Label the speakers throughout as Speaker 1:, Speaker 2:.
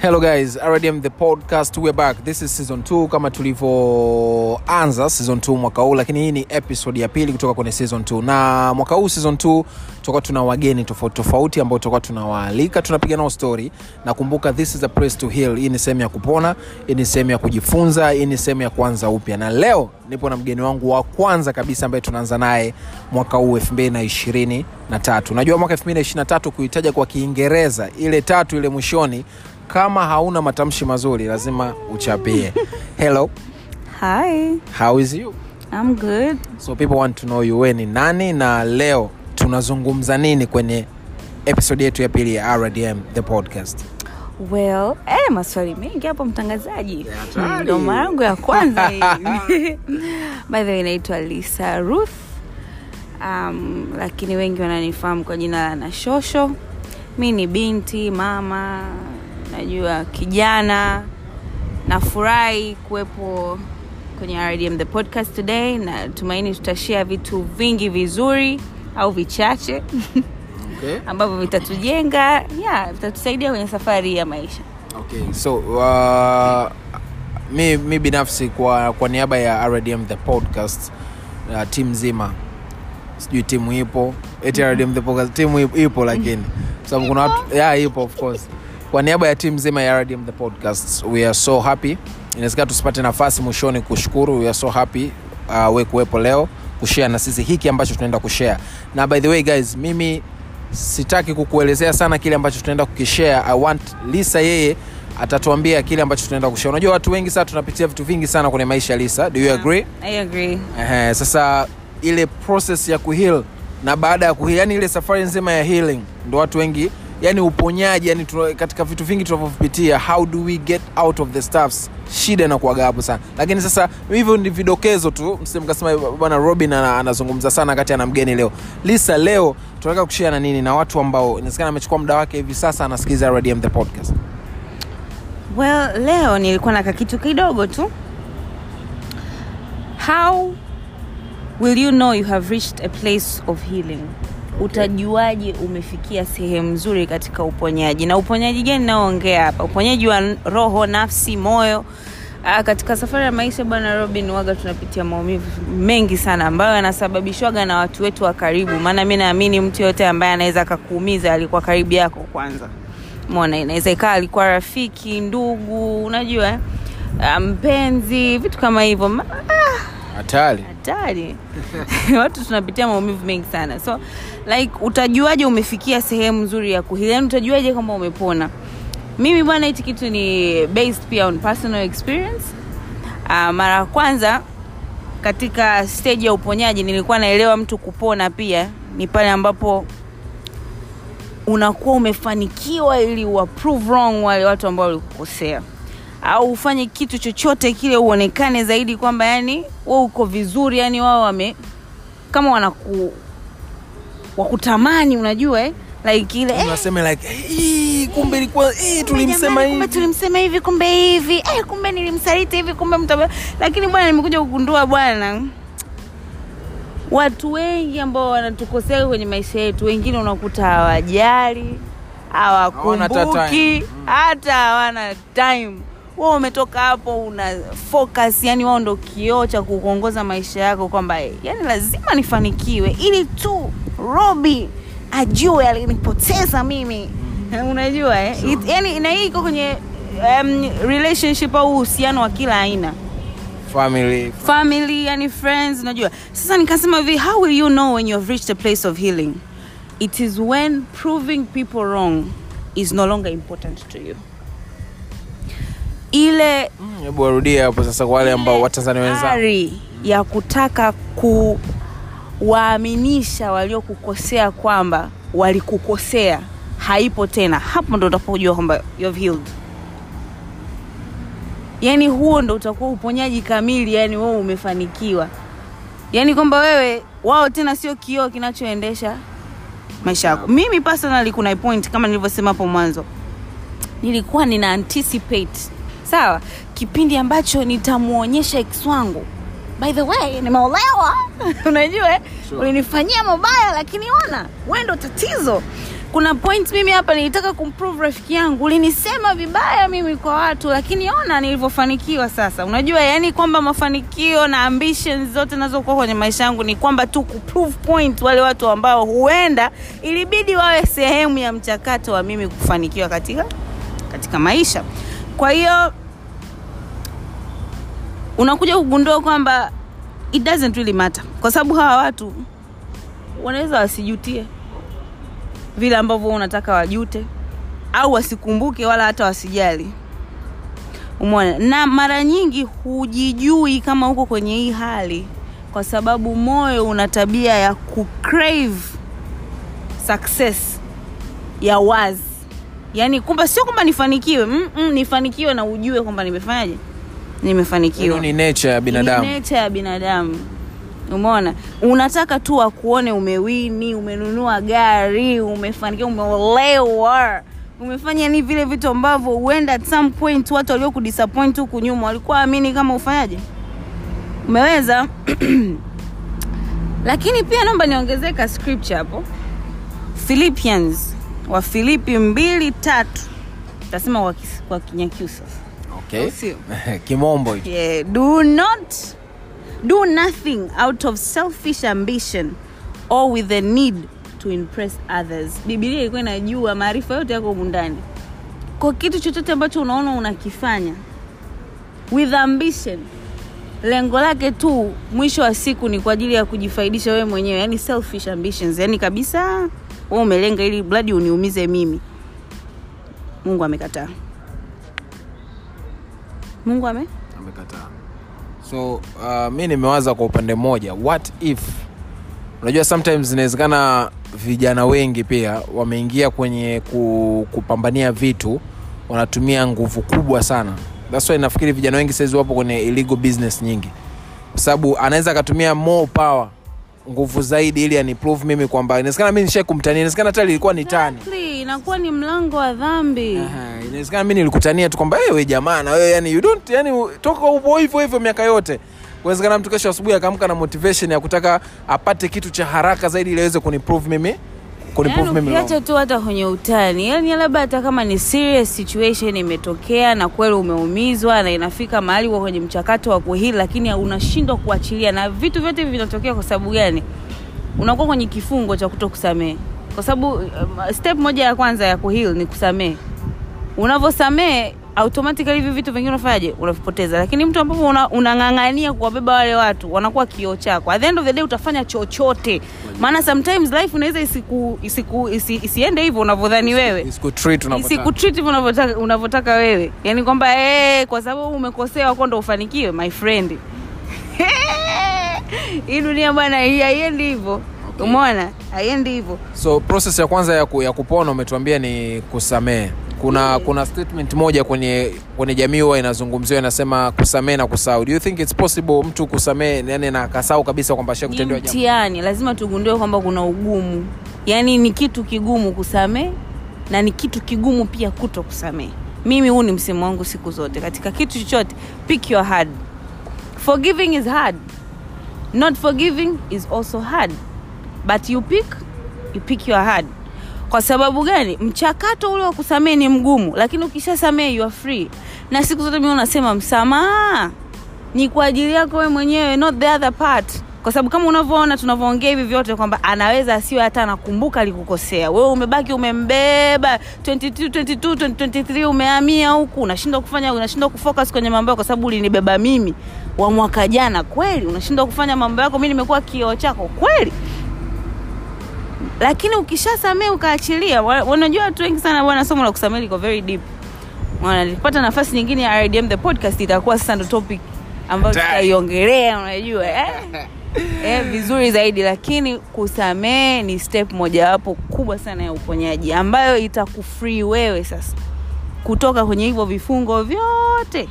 Speaker 1: hello guys. Rdm the podcast. We're back. This is season 2 kama tulivyoanza season 2 mwaka huu lakini hii ni episode ya pili kutoka kwenye season 2 na mwaka huu season 2 tutakuwa tuna wageni tofauti tofauti ambao tutakuwa tunawaalika tunapiga nao story. Na kumbuka this is a place to heal. Hii ni sehemu ya kupona hii ni sehemu ya kujifunza hii ni sehemu ya kuanza upya. Na leo nipo na mgeni wangu wa kwanza kabisa ambaye tunaanza naye mwaka huu 223 najua mwaka 223 kuitaja kwa kiingereza ile tatu ile mwishoni kama hauna matamshi mazuri lazima uchapie hello
Speaker 2: Hi,
Speaker 1: how is you
Speaker 2: I'm good.
Speaker 1: so people want to know you we ni nani na leo tunazungumza nini kwenye episode yetu ya pili ya rdm the podcast
Speaker 2: Well, eh, maswali mengi hapo mtangazaji. Mm, Ndo mara yangu ya kwanza. By the way, naitwa Lisa Ruth. Um, lakini wengi wananifahamu kwa jina la Nashosho. Mi ni binti, mama, najua kijana. Nafurahi kuwepo kwenye RDM the podcast today na tumaini tutashia vitu vingi vizuri au vichache
Speaker 1: okay.
Speaker 2: ambavyo vitatujenga yeah, vitatusaidia kwenye safari ya maisha
Speaker 1: Okay. so uh, mi, mi binafsi kwa, kwa niaba ya rdm the podcast uh, timu nzima sijui timu ipo eti rdm the podcast timu ipo, lakini sababu kuna watu yeah, ipo of course kwa niaba ya timu nzima ya rdm the podcast we are so happy. Inawezekana tusipate nafasi mwishoni kushukuru. We are so happy uh, we kuwepo leo kushare na sisi hiki ambacho tunaenda kushare. Na by the way guys mimi sitaki kukuelezea sana kile ambacho tunaenda kukishare. I want lisa yeye atatuambia kile ambacho tunaenda kushare. Unajua watu wengi sana tunapitia vitu vingi sana kwenye maisha lisa. Do you agree?
Speaker 2: I agree.
Speaker 1: Ehe, sasa ile process ya kuheal na baada ya kuheal yani ile safari nzima ya healing ndo watu wengi yani uponyaji yani tuna, katika vitu vingi tunavyovipitia how do we get out of the stuffs? Shida inakuaga hapo sana. Lakini sasa hivyo ni vidokezo tu msimkasema bwana robin anazungumza sana kati ana mgeni leo. Lisa leo tunataka kushia na nini na watu ambao inawezekana amechukua muda wake hivi sasa anasikiliza rdm the podcast.
Speaker 2: Well leo nilikuwa na kakitu kidogo tu. How will you know you have reached a place of healing utajuaje umefikia sehemu nzuri katika uponyaji? Na uponyaji gani naoongea hapa? Uponyaji wa roho nafsi moyo. Aa, katika safari ya maisha bwana robin waga tunapitia maumivu mengi sana ambayo yanasababishwaga na watu wetu wa karibu. Maana mi naamini mtu yoyote ambaye anaweza akakuumiza alikuwa karibu yako kwanza. Mona inaweza ikawa alikuwa rafiki ndugu unajua eh? Ah, mpenzi vitu kama hivyo.
Speaker 1: Hatari.
Speaker 2: hatari. Watu tunapitia maumivu mengi sana. So like utajuaje umefikia sehemu nzuri ya kuhili yani utajuaje kwamba umepona? Mimi bwana hichi kitu ni based pia on personal experience. Uh, mara ya kwanza katika stage ya uponyaji nilikuwa naelewa mtu kupona pia ni pale ambapo unakuwa umefanikiwa ili wrong wale watu ambao walikukosea. Au ufanye kitu chochote kile uonekane zaidi kwamba yani we uko vizuri yani wao wame kama wanaku wakutamani unajua eh? like ile eh,
Speaker 1: unasema like "Hii, kumbe ilikuwa hii, tulimsema
Speaker 2: hivi kumbe
Speaker 1: hivi.
Speaker 2: tulimsema hivi kumbe hivi eh, kumbe nilimsaliti hivi kumbe mtaba lakini bwana nimekuja kugundua bwana watu wengi ambao wanatukosea kwenye maisha yetu wengine unakuta hawajali hawakumbuki hata hawana time wewe umetoka hapo una focus yani wao ndo kioo cha kukuongoza maisha yako kwamba eh, yani lazima nifanikiwe ili tu robi ajue alinipoteza mimi. Unajua eh? It, yani na hii iko kwenye um, relationship au uhusiano wa kila aina.
Speaker 1: Family.
Speaker 2: Family yani friends unajua. Sasa nikasema hivi how will you know when you have reached a place of healing? It is when proving people wrong is no longer important to you ile
Speaker 1: Mm, hebu warudie hapo sasa kwa wale ambao watanzania
Speaker 2: wenzari ya kutaka kuwaaminisha waliokukosea kwamba walikukosea haipo tena. Hapo ndo utapojua kwamba you've healed. Yaani huo ndo utakuwa uponyaji kamili yani wewe umefanikiwa. Yaani kwamba wewe wao tena sio kioo kinachoendesha maisha yako. Mimi personally kuna point kama nilivyosema hapo mwanzo. Nilikuwa nina anticipate sawa. Kipindi ambacho nitamwonyesha ex wangu. By the way nimeolewa. Unajua eh?
Speaker 1: Sure.
Speaker 2: ulinifanyia mabaya lakini ona we ndo tatizo. Kuna point mimi hapa nilitaka kumprove rafiki yangu. Ulinisema vibaya mimi kwa watu lakini ona nilivyofanikiwa sasa. Unajua yani kwamba mafanikio na ambitions zote nazokuwa kwenye maisha yangu ni kwamba tu kuprove point wale watu ambao huenda ilibidi wawe sehemu ya mchakato wa mimi kufanikiwa katika katika maisha. Kwa hiyo unakuja kugundua kwamba it doesn't really matter. Kwa sababu hawa watu wanaweza wasijutie vile ambavyo unataka wajute au wasikumbuke wala hata wasijali. Umona na mara nyingi hujijui kama uko kwenye hii hali kwa sababu moyo una tabia ya kucrave success ya wazi. Yaani kumbe sio kwamba nifanikiwe Mm-mm, nifanikiwe na ujue kwamba nimefanyaje nimefanikiwa.
Speaker 1: Ni nature ya binadamu.
Speaker 2: Ni nature ya binadamu. Umeona? Unataka tu wakuone umewini umenunua gari umefanikiwa umeolewa. Umefanya ni vile vitu ambavyo huenda at some point watu waliokudisappoint huku nyuma walikuwa amini kama ufanyaje. Umeweza? Lakini pia naomba niongezeka scripture hapo. Philippians wa filipi mbili tatu. Tasema kwa kinyakyusa
Speaker 1: okay. Kimombo hicho
Speaker 2: Yeah, do not do nothing out of selfish ambition or with the need to impress others. bibilia ilikuwa inajua maarifa yote yako mundani. Kwa kitu chochote ambacho unaona unakifanya with ambition, lengo lake tu mwisho wa siku ni kwa ajili ya kujifaidisha wewe mwenyewe, yani selfish ambitions, yani kabisa wewe umelenga ili bladi uniumize mimi. Mungu amekataa. Mungu ame?
Speaker 1: Amekataa. So uh, mi nimewaza kwa upande mmoja what if unajua sometimes inawezekana vijana wengi pia wameingia kwenye ku, kupambania vitu wanatumia nguvu kubwa sana. Thats why nafikiri vijana wengi saizi wapo kwenye illegal business nyingi. Kwa sababu anaweza akatumia more power nguvu zaidi ili aniprove mimi kwamba inawezekana mi nishai kumtania inawezekana hata lilikuwa ni tani.
Speaker 2: Exactly, inakuwa ni mlango wa dhambi.
Speaker 1: Inawezekana mi nilikutania tu kwamba wewe jamaa na wewe yani you don't yani toka upo hivyo hivyo miaka yote. Kuwezekana mtu kesho asubuhi akaamka na motivation ya kutaka apate kitu cha haraka zaidi ili aweze kuniprove mimi kuniprove mimi
Speaker 2: ukiacha tu hata kwenye utani yani labda hata kama ni serious situation imetokea na kweli umeumizwa na inafika mahali uko kwenye mchakato wa kuhili lakini unashindwa kuachilia na vitu vyote hivi vinatokea kwa sababu gani? Unakuwa kwenye kifungo cha kuto kusamehe kwa sababu um, step moja ya kwanza ya kuhil ni kusamehe. Unavyosamehe automatically hivi vitu vingine unafanyaje? Unavipoteza. Lakini mtu ambapo una- unang'ang'ania kuwabeba wale watu wanakuwa kioo chako. At the end of the day utafanya chochote. Maana sometimes life unaweza isiku, isiku, isi, isiende hivyo unavyodhani wewe.
Speaker 1: Isikutreat
Speaker 2: hivyo unavyotaka wewe. Yani kwamba hey, kwa sababu umekosea wako ndo ufanikiwe my friend. Hii dunia bwana hii haiendi hivyo. Umeona? Haiendi hivyo.
Speaker 1: So process ya kwanza ya, ku, ya kupona umetuambia ni kusamehe. Kuna kuna statement moja kwenye kwenye jamii huwa inazungumziwa inasema kusamehe na kusahau. Do you think it's possible mtu kusamehe yani na akasahau kabisa kwamba kutendewa
Speaker 2: mtihani. Lazima tugundue kwamba kuna ugumu. Yaani ni kitu kigumu kusamehe na ni kitu kigumu pia kuto kusamehe. Mimi huu ni msemo wangu siku zote. Katika kitu chochote pick your hard. Forgiving is hard. Not forgiving is also hard but you pick you pick your hard. Kwa sababu gani? Mchakato ule wa kusamehe ni mgumu lakini ukishasamehe you are free. Na siku zote mi unasema msamaha. Ni kwa ajili yako wewe mwenyewe not the other part. Kwa sababu kama unavyoona tunavyoongea hivi vyote kwamba anaweza asiwe hata anakumbuka alikukosea. Wewe umebaki umembeba 22 22 23 umehamia huku unashindwa kufanya unashindwa kufocus kwenye mambo yako kwa sababu ulinibeba mimi. Wa mwaka jana kweli unashindwa kufanya mambo yako. Mi nimekuwa kioo chako kweli lakini ukishasamee ukaachilia unajua watu wengi sana bwana somo la kusamee liko very deep. Bwana, nilipata nafasi nyingine ya rdm the podcast itakuwa sasa ndo topic ambayo tutaiongelea unajua eh? eh, vizuri zaidi. Lakini kusamee ni step mojawapo kubwa sana ya uponyaji ambayo itakufrii wewe sasa kutoka kwenye hivyo vifungo vyote.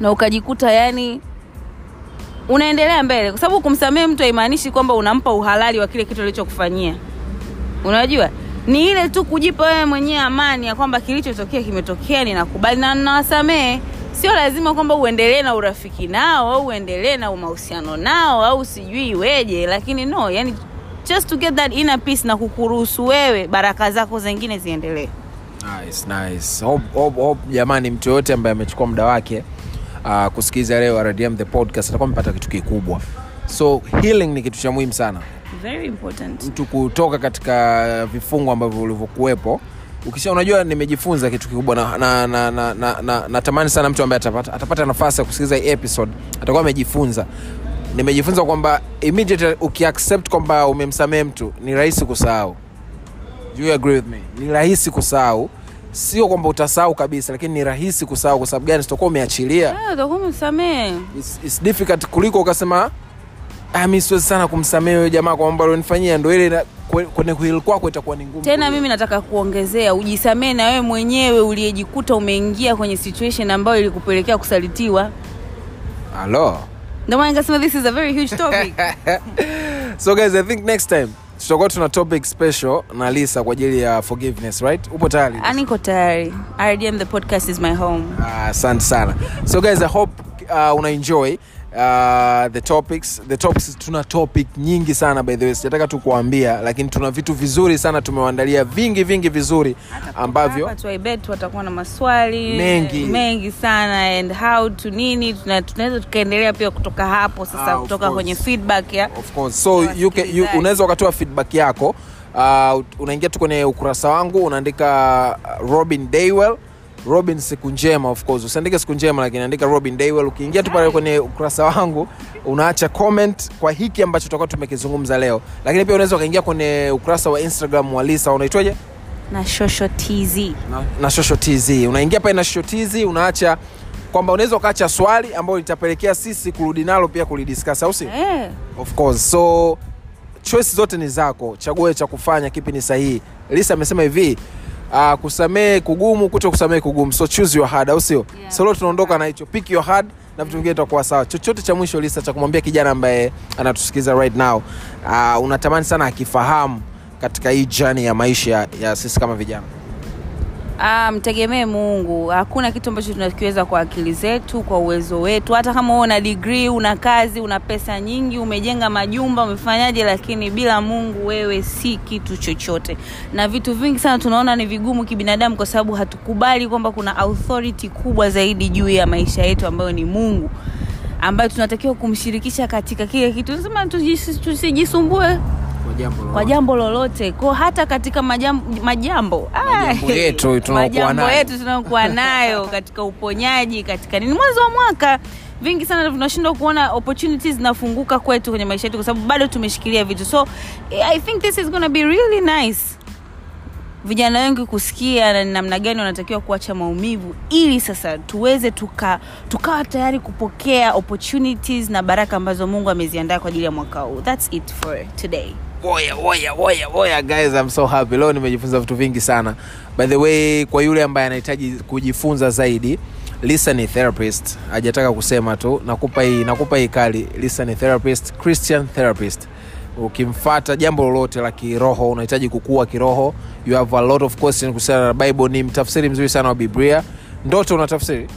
Speaker 2: Na ukajikuta yani unaendelea mbele kwa sababu kumsamehe mtu haimaanishi kwamba unampa uhalali wa kile kitu alichokufanyia. Unajua? Ni ile tu kujipa wewe mwenyewe amani ya kwamba kilichotokea kimetokea ninakubali na nawasamehe sio lazima kwamba uendelee na urafiki nao au uendelee na mahusiano nao au sijui iweje lakini no yani just to get that inner peace na kukuruhusu wewe baraka zako zingine ziendelee.
Speaker 1: Nice, nice. Jamani mtu yoyote ambaye amechukua muda wake uh, kusikiliza leo rdm the podcast atakuwa amepata kitu kikubwa. So healing ni kitu cha muhimu sana.
Speaker 2: Very important.
Speaker 1: Mtu kutoka katika vifungo ambavyo ulivyokuwepo ukisha unajua nimejifunza kitu kikubwa na, na, na, na, na, na, natamani sana mtu ambaye atapata, atapata nafasi ya kusikiliza hii episode atakuwa amejifunza. Nimejifunza kwamba immediately ukiaccept kwamba umemsamehe mtu ni rahisi kusahau. Do you agree with me? Ni rahisi kusahau sio kwamba utasahau kabisa lakini ni rahisi kusahau. Kwa sababu gani? Sitakuwa umeachilia.
Speaker 2: Ah, utakuwa umemsamehe
Speaker 1: it's, it's difficult kuliko ukasema ah, mi siwezi sana kumsamehe huyo jamaa kwa mambo alionifanyia ndo ile kwenye kuhili kwako itakuwa ni ngumu
Speaker 2: tena mimi nataka kuongezea ujisamee na wewe mwenyewe uliyejikuta umeingia kwenye situation ambayo ilikupelekea kusalitiwa.
Speaker 1: Halo,
Speaker 2: ndio maana nikasema this is a very huge topic.
Speaker 1: So guys i think next time tutakuwa tuna topic special na lisa kwa ajili ya forgiveness right? Upo tayari?
Speaker 2: Ah, niko tayari. Rdm the podcast is my home.
Speaker 1: Asante asante sana. So guys i hope uh, una enjoy uh, the topics the topics tuna topic nyingi sana by the way sijataka tu kuambia lakini tuna vitu vizuri sana tumewaandalia vingi vingi vizuri ambavyo
Speaker 2: watakuwa na maswali
Speaker 1: Mengi.
Speaker 2: mengi sana and how to nini tunaweza tukaendelea pia kutoka hapo sasa
Speaker 1: Ah,
Speaker 2: kutoka
Speaker 1: course.
Speaker 2: kwenye feedback ya
Speaker 1: of course so you can, you, unaweza ukatoa feedback yako uh, unaingia tu kwenye ukurasa wangu unaandika uh, robin daywell robin siku njema of course. Usiandike siku njema lakini andika robin daywell. Ukiingia tu pale kwenye ukurasa wangu unaacha comment kwa hiki ambacho tutakuwa tumekizungumza leo. Lakini pia unaweza ukaingia kwenye ukurasa wa instagram wa lisa. Unaitwaje?
Speaker 2: Na shosho tz
Speaker 1: na, na shosho tz unaingia pale na shosho tz unaacha kwamba unaweza ukaacha swali ambayo litapelekea sisi kurudi nalo pia kulidiscuss au si?
Speaker 2: Eh.
Speaker 1: of course. So choice zote ni zako. Chague cha kufanya kipi ni sahihi. Lisa amesema hivi uh, kusamehe kugumu kuto kusamehe kugumu. So choose your hard au sio?
Speaker 2: Yeah.
Speaker 1: so leo tunaondoka na hicho. Pick your hard na vitu vingine itakuwa sawa. Chochote cha mwisho lisa cha kumwambia kijana ambaye anatusikiliza right now uh, unatamani sana akifahamu katika hii jani ya maisha ya, ya sisi kama vijana
Speaker 2: Ah, mtegemee mungu. Hakuna kitu ambacho tunakiweza kwa akili zetu kwa uwezo wetu. Hata kama una degree una kazi una pesa nyingi umejenga majumba umefanyaje lakini bila mungu wewe si kitu chochote. Na vitu vingi sana tunaona ni vigumu kibinadamu kwa sababu hatukubali kwamba kuna authority kubwa zaidi juu ya maisha yetu ambayo ni mungu ambayo tunatakiwa kumshirikisha katika kile kitu. Nasema tusijisumbue
Speaker 1: kwa jambo
Speaker 2: kwa jambo lolote. Ko hata katika majambo, majambo
Speaker 1: Majambo yetu
Speaker 2: tunaokuwa
Speaker 1: nayo.
Speaker 2: yetu tunayokuwa nayo katika uponyaji katika nini? Mwanzo wa mwaka. Vingi sana tunashindwa kuona opportunities zinafunguka kwetu kwenye maisha yetu kwa sababu bado tumeshikilia vitu. So i think this is gonna be really nice vijana wengi kusikia na namna gani wanatakiwa kuacha maumivu ili sasa tuweze tuka tukawa tayari kupokea opportunities na baraka ambazo mungu ameziandaa kwa ajili ya mwaka huu thats it for today
Speaker 1: so happy. Leo nimejifunza vitu vingi sana. By the way, kwa yule ambaye anahitaji kujifunza zaidi, listen therapist. Hajataka kusema tu, nakupa hii, nakupa hii kali. listen therapist, Christian therapist. Ukimfata jambo lolote la kiroho, unahitaji kukua kiroho, you have a lot of question kuhusiana na Bible. Ni mtafsiri mzuri sana wa Biblia. Ndoto unatafsiri?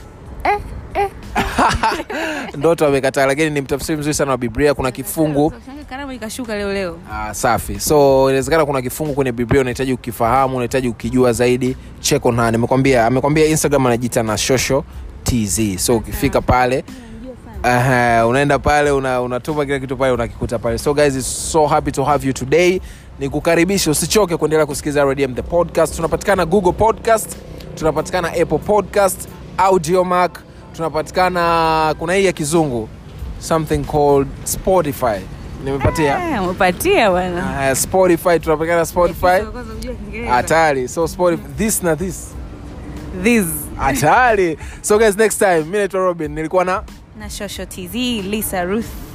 Speaker 1: Ndoto amekataa, lakini ni mtafsiri mzuri sana wa Biblia. Kuna kifungu.
Speaker 2: ikashuka leo leo.
Speaker 1: Ah, safi. So inawezekana kuna kifungu kwenye biblia unahitaji ukifahamu unahitaji ukijua zaidi. Check on her. Nimekwambia amekwambia instagram anajiita na shosho tz so ukifika pale uh, unaenda pale una, unatuma kila kitu pale unakikuta pale. So guys it's so happy to have you today. Ni kukaribisha usichoke kuendelea kusikiliza rdm the podcast. Tunapatikana google podcast tunapatikana apple podcast audiomark tunapatikana kuna hii ya kizungu something called spotify. Nimepatia?
Speaker 2: Umepatia bwana.
Speaker 1: Uh, spotify tunapatikana spotify.
Speaker 2: Kwanza ujue Kiingereza.
Speaker 1: hatari. So spotify this na this.
Speaker 2: This.
Speaker 1: hatari. So guys next time. Mi naitwa robin. Nilikuwa na
Speaker 2: na shosho tz lisa ruth